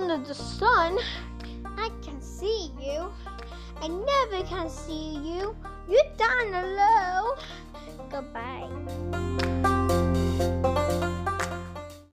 under the sun. I can see you. I never can see you. You're down below.